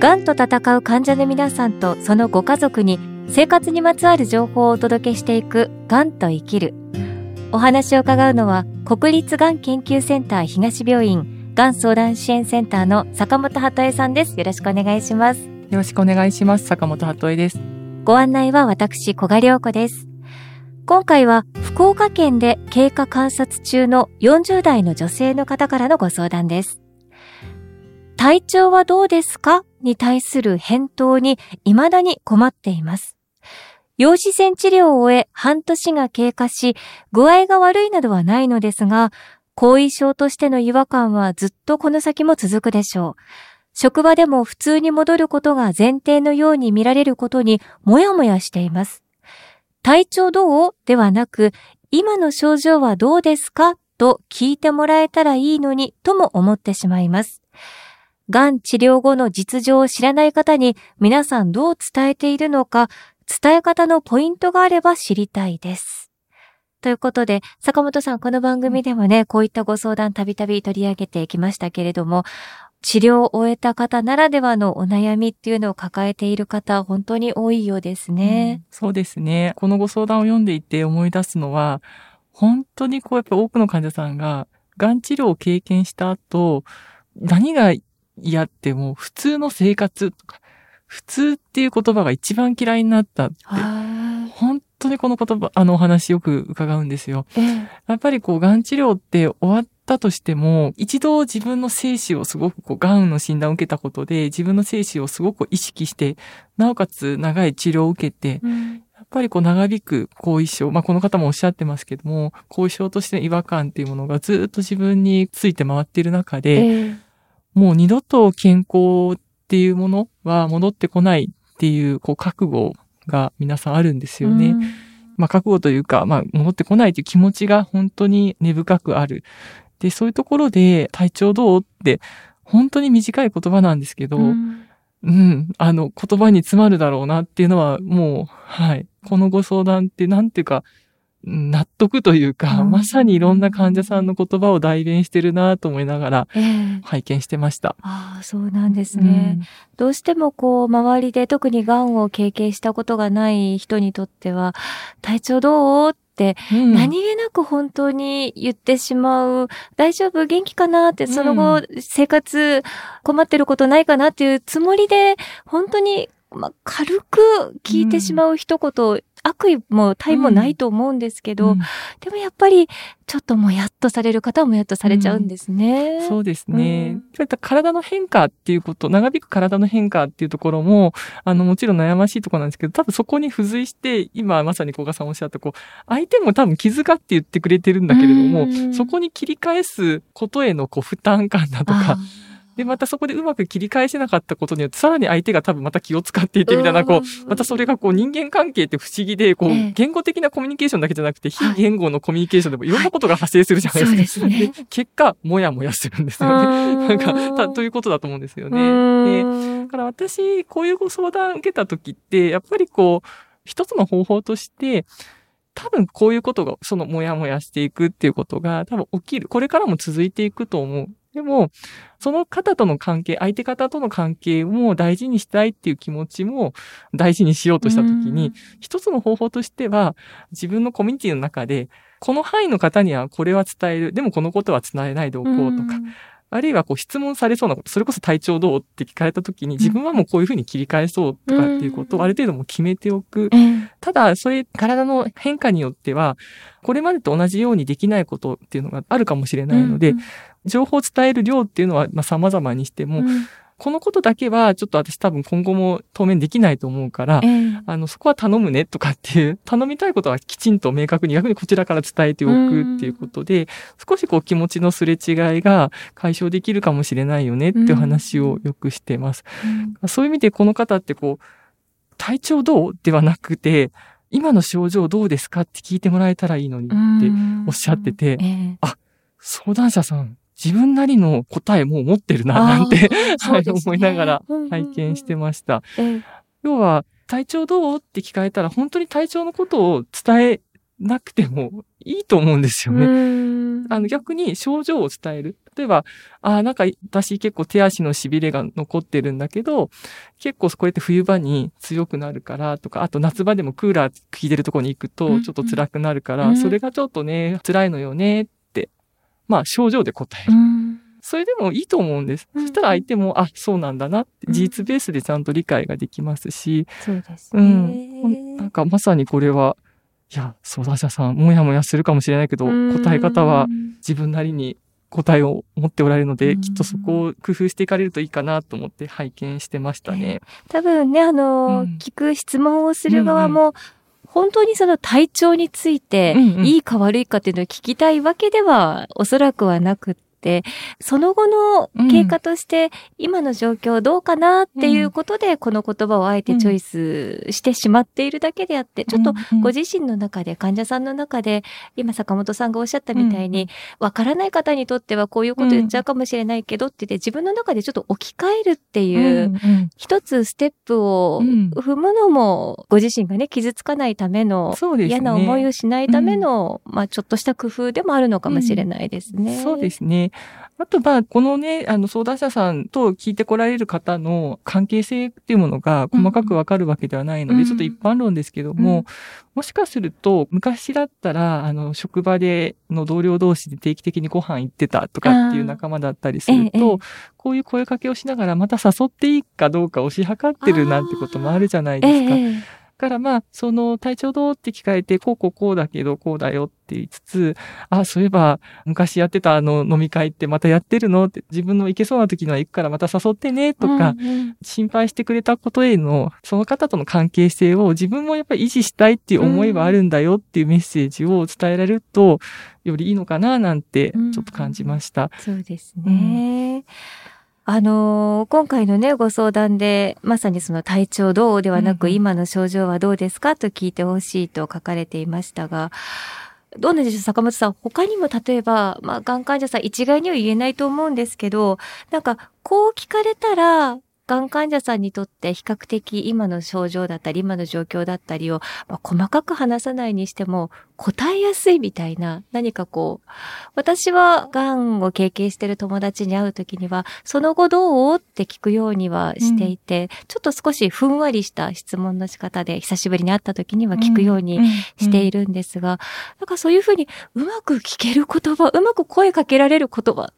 がんと闘う患者の皆さんとそのご家族に生活にまつわる情報をお届けしていくがんと生きる。お話を伺うのは国立がん研究センター東病院がん相談支援センターの坂本鳩恵さんです。よろしくお願いします。よろしくお願いします。坂本鳩恵です。ご案内は私、小賀良子です。今回は福岡県で経過観察中の40代の女性の方からのご相談です。体調はどうですか？に対する返答に未だに困っています。陽子線治療を終え半年が経過し、具合が悪いなどはないのですが、後遺症としての違和感はずっとこの先も続くでしょう。職場でも普通に戻ることが前提のように見られることにもやもやしています。体調どう？ではなく、今の症状はどうですか？と聞いてもらえたらいいのにとも思ってしまいます。がん治療後の実情を知らない方に皆さんどう伝えているのか、伝え方のポイントがあれば知りたいです。ということで、坂本さん、この番組でもね、こういったご相談たびたび取り上げてきましたけれども、治療を終えた方ならではのお悩みっていうのを抱えている方、本当に多いようですね、うん、そうですね。このご相談を読んでいて思い出すのは、本当にこうやっぱ多くの患者さんが、がん治療を経験した後、何が嫌ってもう普通の生活とか、普通っていう言葉が一番嫌いになったって、本当にこの言葉、あのお話よく伺うんですよ。えー、やっぱりこう、がん治療って終わったとしても、一度自分の生死をすごくこう、がんの診断を受けたことで、自分の生死をすごく意識して、なおかつ長い治療を受けて、うん、やっぱりこう長引く後遺症、まあこの方もおっしゃってますけども、後遺症としての違和感っていうものがずっと自分について回っている中で、えーもう二度と健康っていうものは戻ってこないっていう、こう、覚悟が皆さんあるんですよね。まあ、覚悟というか、まあ、戻ってこないという気持ちが本当に根深くある。で、そういうところで、体調どうって、本当に短い言葉なんですけど、うん、うん、あの、言葉に詰まるだろうなっていうのは、もう、はい。このご相談って、なんていうか、納得というか、まさにいろんな患者さんの言葉を代弁してるなと思いながら、拝見してました。えー、ああ、そうなんですね、うん、どうしてもこう、周りで特に癌を経験したことがない人にとっては、体調どう？って、何気なく本当に言ってしまう、大丈夫？元気かな？って、その後、生活困ってることないかな？っていうつもりで、本当にまあ、軽く聞いてしまう一言悪意も他意もないと思うんですけど、うん、でもやっぱりちょっともやっとされる方はもやっとされちゃうんですね。うん、そうですね。そういった体の変化っていうこと、長引く体の変化っていうところも、あの、もちろん悩ましいところなんですけど、多分そこに付随して、今まさに古賀さんおっしゃった、こう、相手も多分気遣って言ってくれてるんだけれども、そこに切り返すことへのこう負担感だとか、で、またそこでうまく切り返せなかったことによって、さらに相手が多分また気を使っていてみたいな、こう、またそれがこう人間関係って不思議で、こう、言語的なコミュニケーションだけじゃなくて、非言語のコミュニケーションでもいろんなことが発生するじゃないですか。はいはい、結果、もやもやするんですよね。なんか、ということだと思うんですよね。で、だから私、こういうご相談受けた時って、やっぱりこう、一つの方法として、多分こういうことが、そのもやもやしていくっていうことが多分起きる。これからも続いていくと思う。でも、その方との関係、相手方との関係も大事にしたいっていう気持ちも大事にしようとしたときに、一つの方法としては、自分のコミュニティの中で、この範囲の方にはこれは伝える、でもこのことは伝えないでおこうとか、あるいはこう質問されそうなこと、それこそ体調どうって聞かれた時に、自分はもうこういうふうに切り返そうとかっていうことをある程度も決めておく。ただ、そういう体の変化によっては、これまでと同じようにできないことっていうのがあるかもしれないので、情報を伝える量っていうのは様々にしても、このことだけはちょっと私多分今後も当面できないと思うから、えー、あの、そこは頼むねとかっていう、頼みたいことはきちんと明確に逆にこちらから伝えておくっていうことで、少しこう気持ちのすれ違いが解消できるかもしれないよねっていう話をよくしてます。うん、そういう意味でこの方ってこう、体調どう？ではなくて、今の症状どうですかって聞いてもらえたらいいのにっておっしゃってて、えー、あ、相談者さん自分なりの答えも持ってるな、なんて、はい、思いながら拝見してました。要は、体調どう？って聞かれたら、本当に体調のことを伝えなくてもいいと思うんですよね。うん。あの逆に症状を伝える。例えば、ああ、なんか私結構手足の痺れが残ってるんだけど、結構こうやって冬場に強くなるからとか、あと夏場でもクーラー効いてるところに行くうんうん。とちょっと辛くなるから、うん。それがちょっとね、辛いのよねって、まあ症状で答える。うんそれでもいいと思うんです。うんそしたら相手も、あ、そうなんだなって、うん事実ベースでちゃんと理解ができますし、そうですうね。ん。なんかまさにこれは、いや、相談者さん、もやもやするかもしれないけど、答え方は自分なりに答えを持っておられるので、うんきっとそこを工夫していかれるといいかなと思って拝見してましたね。多分ね、あの、うん聞く質問をする側も、本当にその体調について、うんうん。いいか悪いかっていうのを聞きたいわけでは、おそらくはなくって、その後の経過として、今の状況どうかなっていうことで、この言葉をあえてチョイスしてしまっているだけであって、ちょっとご自身の中で、患者さんの中で、今坂本さんがおっしゃったみたいに、わからない方にとってはこういうこと言っちゃうかもしれないけどって言って、自分の中でちょっと置き換えるっていう、一つステップをうん。踏むのも、ご自身がね、傷つかないための、そうですね。嫌な思いをしないための、まあちょっとした工夫でもあるのかもしれないですね。そうですね。あと、まあ、このね、あの、相談者さんと聞いてこられる方の関係性っていうものが細かくわかるわけではないので、うん。ちょっと一般論ですけども、うん。もしかすると、昔だったら、あの、職場での同僚同士で定期的にご飯行ってたとかっていう仲間だったりすると、こういう声かけをしながらまた誘っていいかどうか推し量ってるなんてこともあるじゃないえですか。からまあ、その体調どうって聞かれて、こうこうこうだけど、こうだよって言いつつ、あ、そういえば、昔やってたあの飲み会ってまたやってるのって、自分の行けそうな時には行くからまた誘ってね、とか、うんうん心配してくれたことへの、その方との関係性を自分もやっぱり維持したいっていう思いはあるんだよっていうメッセージを伝えられると、よりいいのかななんて、ちょっと感じました。そうですね。あのー今回のね、ご相談で、まさにその体調どうではなく、うんうん今の症状はどうですかと聞いてほしいと書かれていましたが、どうなんでしょう、坂本さん。他にも例えば、まあ、がん患者さん一概には言えないと思うんですけど、なんか、こう聞かれたら、がん患者さんにとって比較的今の症状だったり、今の状況だったりを、まあ、細かく話さないにしても、答えやすいみたいな、何かこう、私は癌を経験してる友達に会うときには、その後どう？って聞くようにはしていて、ちょっと少しふんわりした質問の仕方で、久しぶりに会ったときには聞くようにしている。るんですが、なんかそういうふうにうまく聞ける言葉、うまく声かけられる言葉、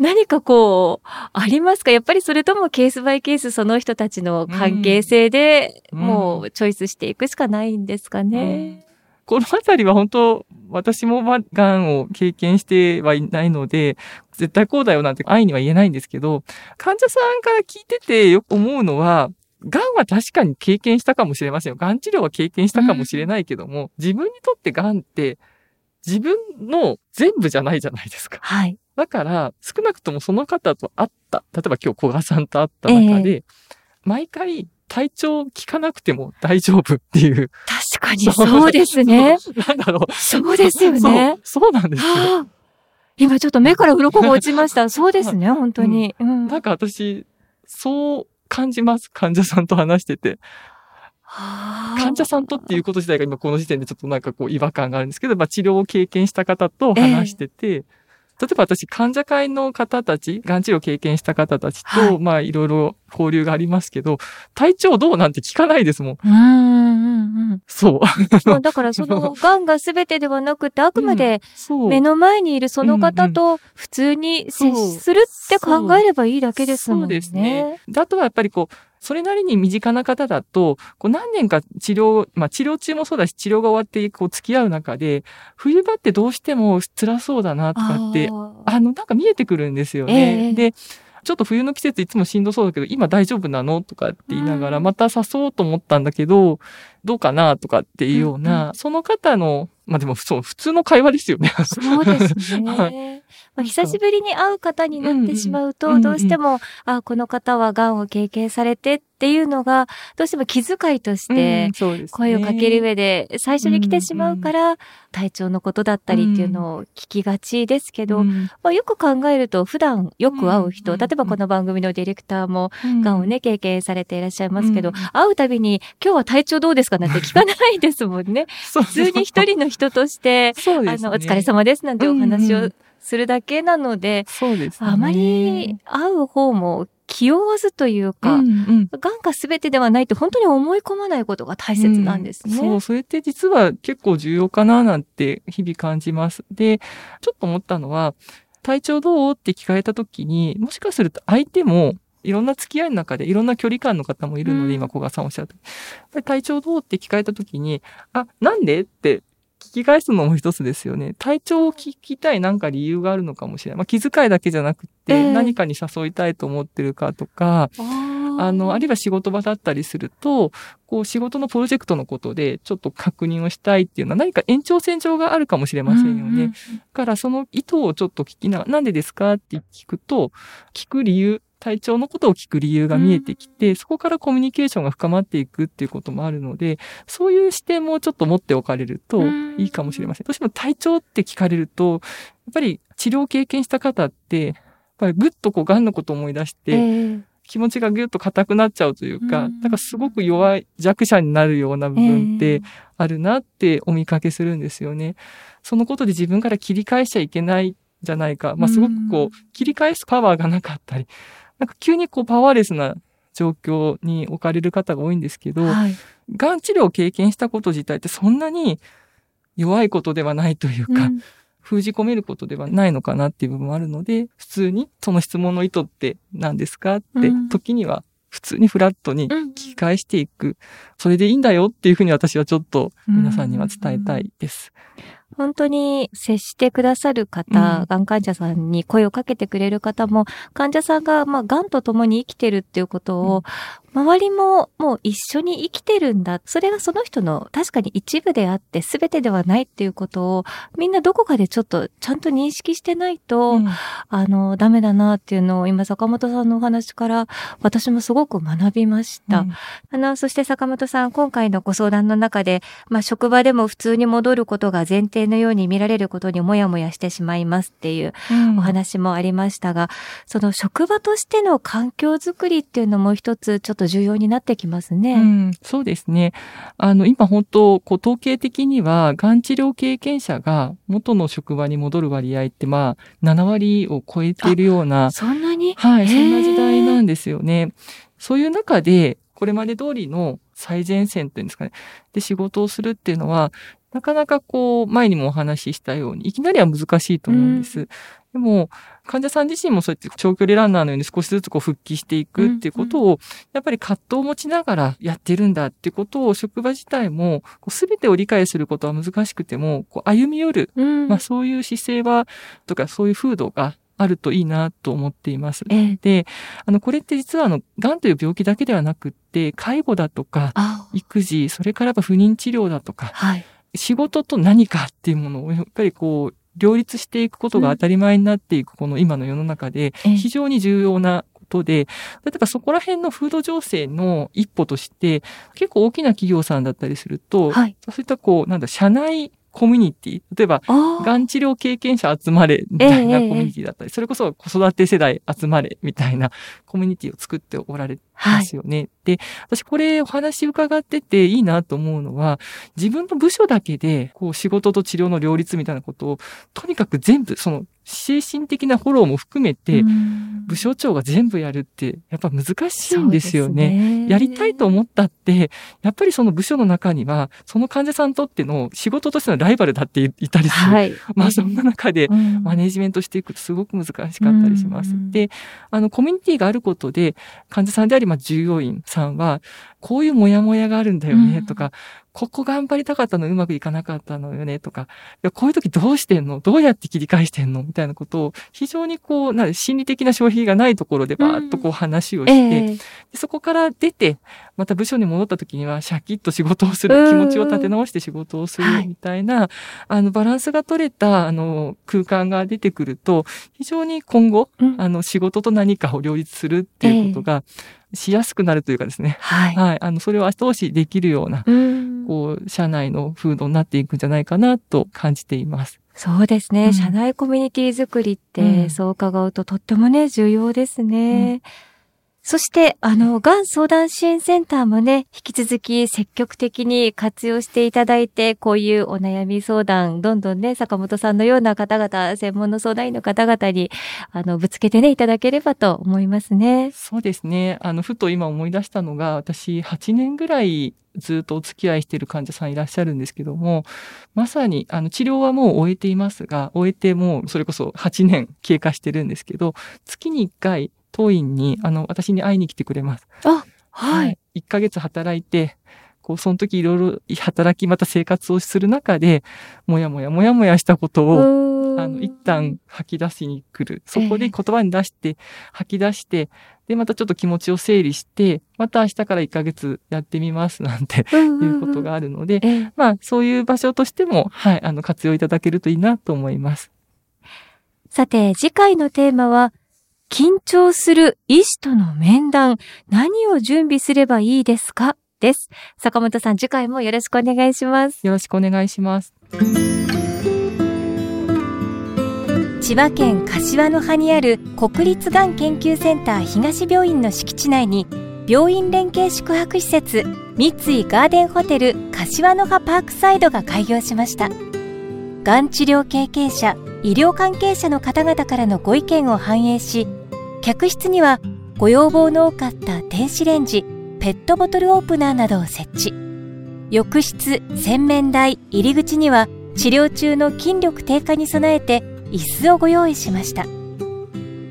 何かこう、ありますか？やっぱりそれともケースバイケースその人たちの関係性で、うんもうチョイスしていくしかないんですかね？このあたりは本当、私もまあ、癌を経験してはいないので、絶対こうだよなんて安易には言えないんですけど、患者さんから聞いててよく思うのは、癌は確かに経験したかもしれませんよ。癌治療は経験したかもしれないけども、自分にとって癌って自分の全部じゃないじゃないですか。はい。だから、少なくともその方と会った、例えば今日小賀さんと会った中で、毎回体調聞かなくても大丈夫っていう。確かにそうですね。なんだろう。そうですよね。そう。そうなんですよ。はあ今ちょっと目から鱗が落ちました。そうですね、本当に。うんなんか私、そう感じます。患者さんと話してて。患者さんとっていうこと自体が今この時点でちょっとなんかこう違和感があるんですけど、まあ治療を経験した方と話してて、例えば私、患者会の方たち、がん治療を経験した方たちと、はいまあいろいろ交流がありますけど、体調どうなんて聞かないですもん。うんうんうんそう。だからその、癌が全てではなくて、あくまで。目の前にいるその方と普通に接するって考えればいいだけですもんね。そうですね。であとはやっぱりこう、それなりに身近な方だと、こう何年か治療、まあ治療中もそうだし、治療が終わってこう付き合う中で、冬場ってどうしても辛そうだなとかって、あの、なんか見えてくるんですよえね。えで、ちょっと冬の季節いつもしんどそうだけど、今大丈夫なのとかって言いながら、うん。また誘おうと思ったんだけど、どうかなとかっていうような、うんその方の、まあでもそう、普通の会話ですよね。そうです はね。まあ、久しぶりに会う方になってしまうと、うんうん。どうしても、あ、この方は癌を経験されてっていうのが、どうしても気遣いとして声をかける上で最初に来てしまうから、体調のことだったりっていうのを聞きがちですけど、うん。まあ、よく考えると普段よく会う人、うん例えばこの番組のディレクターも、癌をね、経験されていらっしゃいますけど、うん。会うたびに、今日は体調どうですかかなんて聞かないですもんね。普通に一人の人として、そうですね。あの、お疲れ様ですなんてお話をうんうんするだけなので、そうですね。あまり会う方も気負わずというか、うんうんがんが全てではないって本当に思い込まないことが大切なんですね。うんそう、それって実は結構重要かななんて日々感じます。で、ちょっと思ったのは、体調どう？って聞かれた時に、もしかすると相手も、いろんな付き合いの中でいろんな距離感の方もいるので、うん今小川さんおっしゃった。体調どうって聞かれた時に、あ、なんでって聞き返すのも一つですよね。体調を聞きたいなんか理由があるのかもしれない。まあ、気遣いだけじゃなくて、ええ何かに誘いたいと思ってるかとか、あの、あるいは仕事場だったりすると、こう仕事のプロジェクトのことでちょっと確認をしたいっていうのは何か延長線上があるかもしれませんよね。だからその意図をちょっと聞きながら、なんでですかって聞くと、聞く理由、体調のことを聞く理由が見えてきて、そこからコミュニケーションが深まっていくっていうこともあるので、そういう視点もちょっと持っておかれるとうんいいかもしれません。どうしても体調って聞かれると、やっぱり治療を経験した方って、やっぱりぐっとこう癌のことを思い出して、ええ気持ちがぎゅっと硬くなっちゃうというか、うんなんかすごく弱い弱者になるような部分ってあるなってお見かけするんですよね。そのことで自分から切り返しちゃいけないんじゃないか。まあすごくこう、切り返すパワーがなかったり、なんか急にこうパワーレスな状況に置かれる方が多いんですけど、はい。がん治療を経験したこと自体ってそんなに弱いことではないというか、うん封じ込めることではないのかなっていう部分もあるので、普通にその質問の意図って何ですかって、うん時には普通にフラットにうん聞き返していく。それでいいんだよっていうふうに私はちょっと皆さんには伝えたいです。本当に接してくださる方、うん。がん患者さんに声をかけてくれる方も、患者さんが、まあ、がんと共に生きてるっていうことを、周りももう一緒に生きてるんだ。それがその人の確かに一部であって全てではないっていうことを、みんなどこかでちょっとちゃんと認識してないと、うんあの、ダメだなっていうのを今坂本さんのお話から私もすごく学びました。うんあの、そして坂本さん、今回のご相談の中で、まあ、職場でも普通に戻ることが前提のように見られることにもやもやしてしまいますっていううんお話もありましたが、その職場としての環境づくりっていうのも一つちょっと重要になってきますね。うん、そうですね。あの、今本当、こう、統計的には、がん治療経験者が元の職場に戻る割合って、まあ、7割を超えているような、そんなに？はい、そんな時代なんですよね。そういう中で、これまで通りの最前線っていうんですかね。で、仕事をするっていうのは、なかなかこう、前にもお話ししたように、いきなりは難しいと思うんです。でも、患者さん自身もそうやって長距離ランナーのように少しずつこう復帰していくっていうことを、やっぱり葛藤を持ちながらやってるんだっていうことを、職場自体も、すべてを理解することは難しくても、こう歩み寄るうん。まあそういう姿勢は、とかそういう風土があるといいなと思っています。ええで、あの、これって実はあの、癌という病気だけではなくって、介護だとか、あ、育児、それからやっぱ不妊治療だとか、はい。仕事と何かっていうものをやっぱりこう、両立していくことが当たり前になっていく、この今の世の中で、ええ非常に重要なことで、例えばそこら辺の風土情勢の一歩として、結構大きな企業さんだったりすると、はい。そういったこう、なんだ、社内コミュニティ、例えば。がん治療経験者集まれみたいなええコミュニティだったり、それこそ子育て世代集まれみたいなコミュニティを作っておられますよね。で、私これお話伺ってていいなと思うのは、自分の部署だけで、こう仕事と治療の両立みたいなことを、とにかく全部、その精神的なフォローも含めて、うん部署長が全部やるって、やっぱ難しいんですよね。ねやりたいと思ったって、やっぱりその部署の中には、その患者さんにとっての仕事としてのライバルだっていたりする。はい。まあそんな中で、うんマネジメントしていくとすごく難しかったりします。うんで、あの、コミュニティがあることで、患者さんであり、まあ、従業員さんは、こういうモヤモヤがあるんだよね、うんとか、ここ頑張りたかったのうまくいかなかったのよね、とか、いや、こういう時どうしてんの？どうやって切り返してんの？みたいなことを、非常にこう、な心理的な消費がないところでバーッとこう話をして、ええでそこから出て、また部署に戻った時には、シャキッと仕事をする、うん気持ちを立て直して仕事をするはいみたいな、あの、バランスが取れた、あの、空間が出てくると、非常に今後、うんあの、仕事と何かを両立するっていうことが、しやすくなるというかですね。はい。はい。あの、それを後押しできるような、うんこう、社内の風土になっていくんじゃないかなと感じています。そうですね。うん社内コミュニティ作りって、うんそう伺うととってもね、重要ですね。そして、あの、がん相談支援センターもね、引き続き積極的に活用していただいて、こういうお悩み相談、どんどんね、坂本さんのような方々、専門の相談員の方々に、あの、ぶつけてね、いただければと思いますね。そうですね。あの、ふと今思い出したのが、私、8年ぐらいずっとお付き合いしている患者さんいらっしゃるんですけども、まさに、あの、治療はもう終えていますが、終えてもう、それこそ8年経過してるんですけど、月に1回、当院に、あの、私に会いに来てくれます。あ、はい。。1ヶ月働いて、こう、その時いろいろ働き、また生活をする中で、もやもやもやもやしたことを、あの、一旦吐き出しに来る。そこで言葉に出して、吐き出して、で、またちょっと気持ちを整理して、また明日から1ヶ月やってみますなんていうことがあるので、ええまあ、そういう場所としても、はい、あの、活用いただけるといいなと思います。さて、次回のテーマは、緊張する医師との面談、何を準備すればいいですか？です。坂本さん、次回もよろしくお願いします。よろしくお願いします。千葉県柏の葉にある国立がん研究センター東病院の敷地内に病院連携宿泊施設三井ガーデンホテル柏の葉パークサイドが開業しましたがん治療経験者医療関係者の方々からのご意見を反映し客室にはご要望の多かった電子レンジペットボトルオープナーなどを設置。浴室洗面台入り口には治療中の筋力低下に備えて椅子をご用意しました。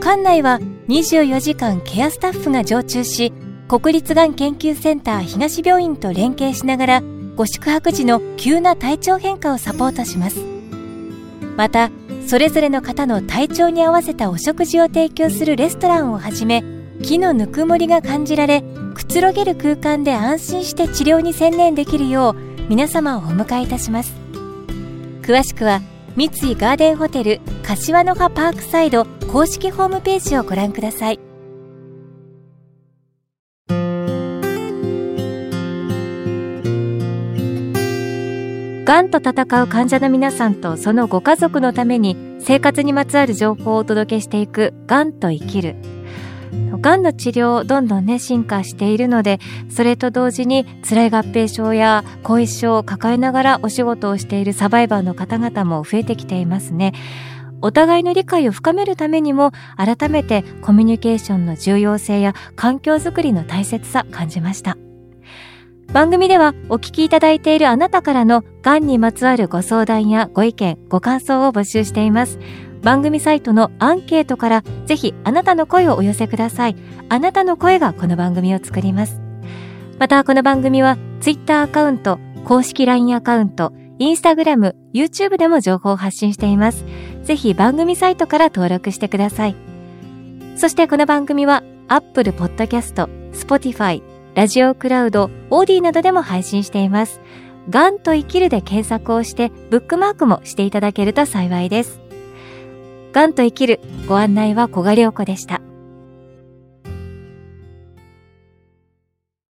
館内は24時間ケアスタッフが常駐し国立がん研究センター東病院と連携しながらご宿泊時の急な体調変化をサポートします。またそれぞれの方の体調に合わせたお食事を提供するレストランをはじめ木のぬくもりが感じられくつろげる空間で安心して治療に専念できるよう皆様をお迎えいたします。詳しくは三井ガーデンホテル柏の葉パークサイド公式ホームページをご覧ください。がんと闘う患者の皆さんとそのご家族のために生活にまつわる情報をお届けしていく「がんと生きる」がんの治療どんどんね進化しているのでそれと同時に辛い合併症や後遺症を抱えながらお仕事をしているサバイバーの方々も増えてきていますね。お互いの理解を深めるためにも改めてコミュニケーションの重要性や環境づくりの大切さ感じました。番組ではお聞きいただいているあなたからのがんにまつわるご相談やご意見ご感想を募集しています番組サイトのアンケートからぜひあなたの声をお寄せください。あなたの声がこの番組を作ります。またこの番組は Twitter アカウント、公式 LINE アカウント、Instagram、YouTube でも情報を発信しています。ぜひ番組サイトから登録してください。そしてこの番組は Apple Podcast、Spotify、ラジオクラウド、オーディなどでも配信しています。がんと生きるで検索をしてブックマークもしていただけると幸いです。がんと生きるご案内は小賀良子でした。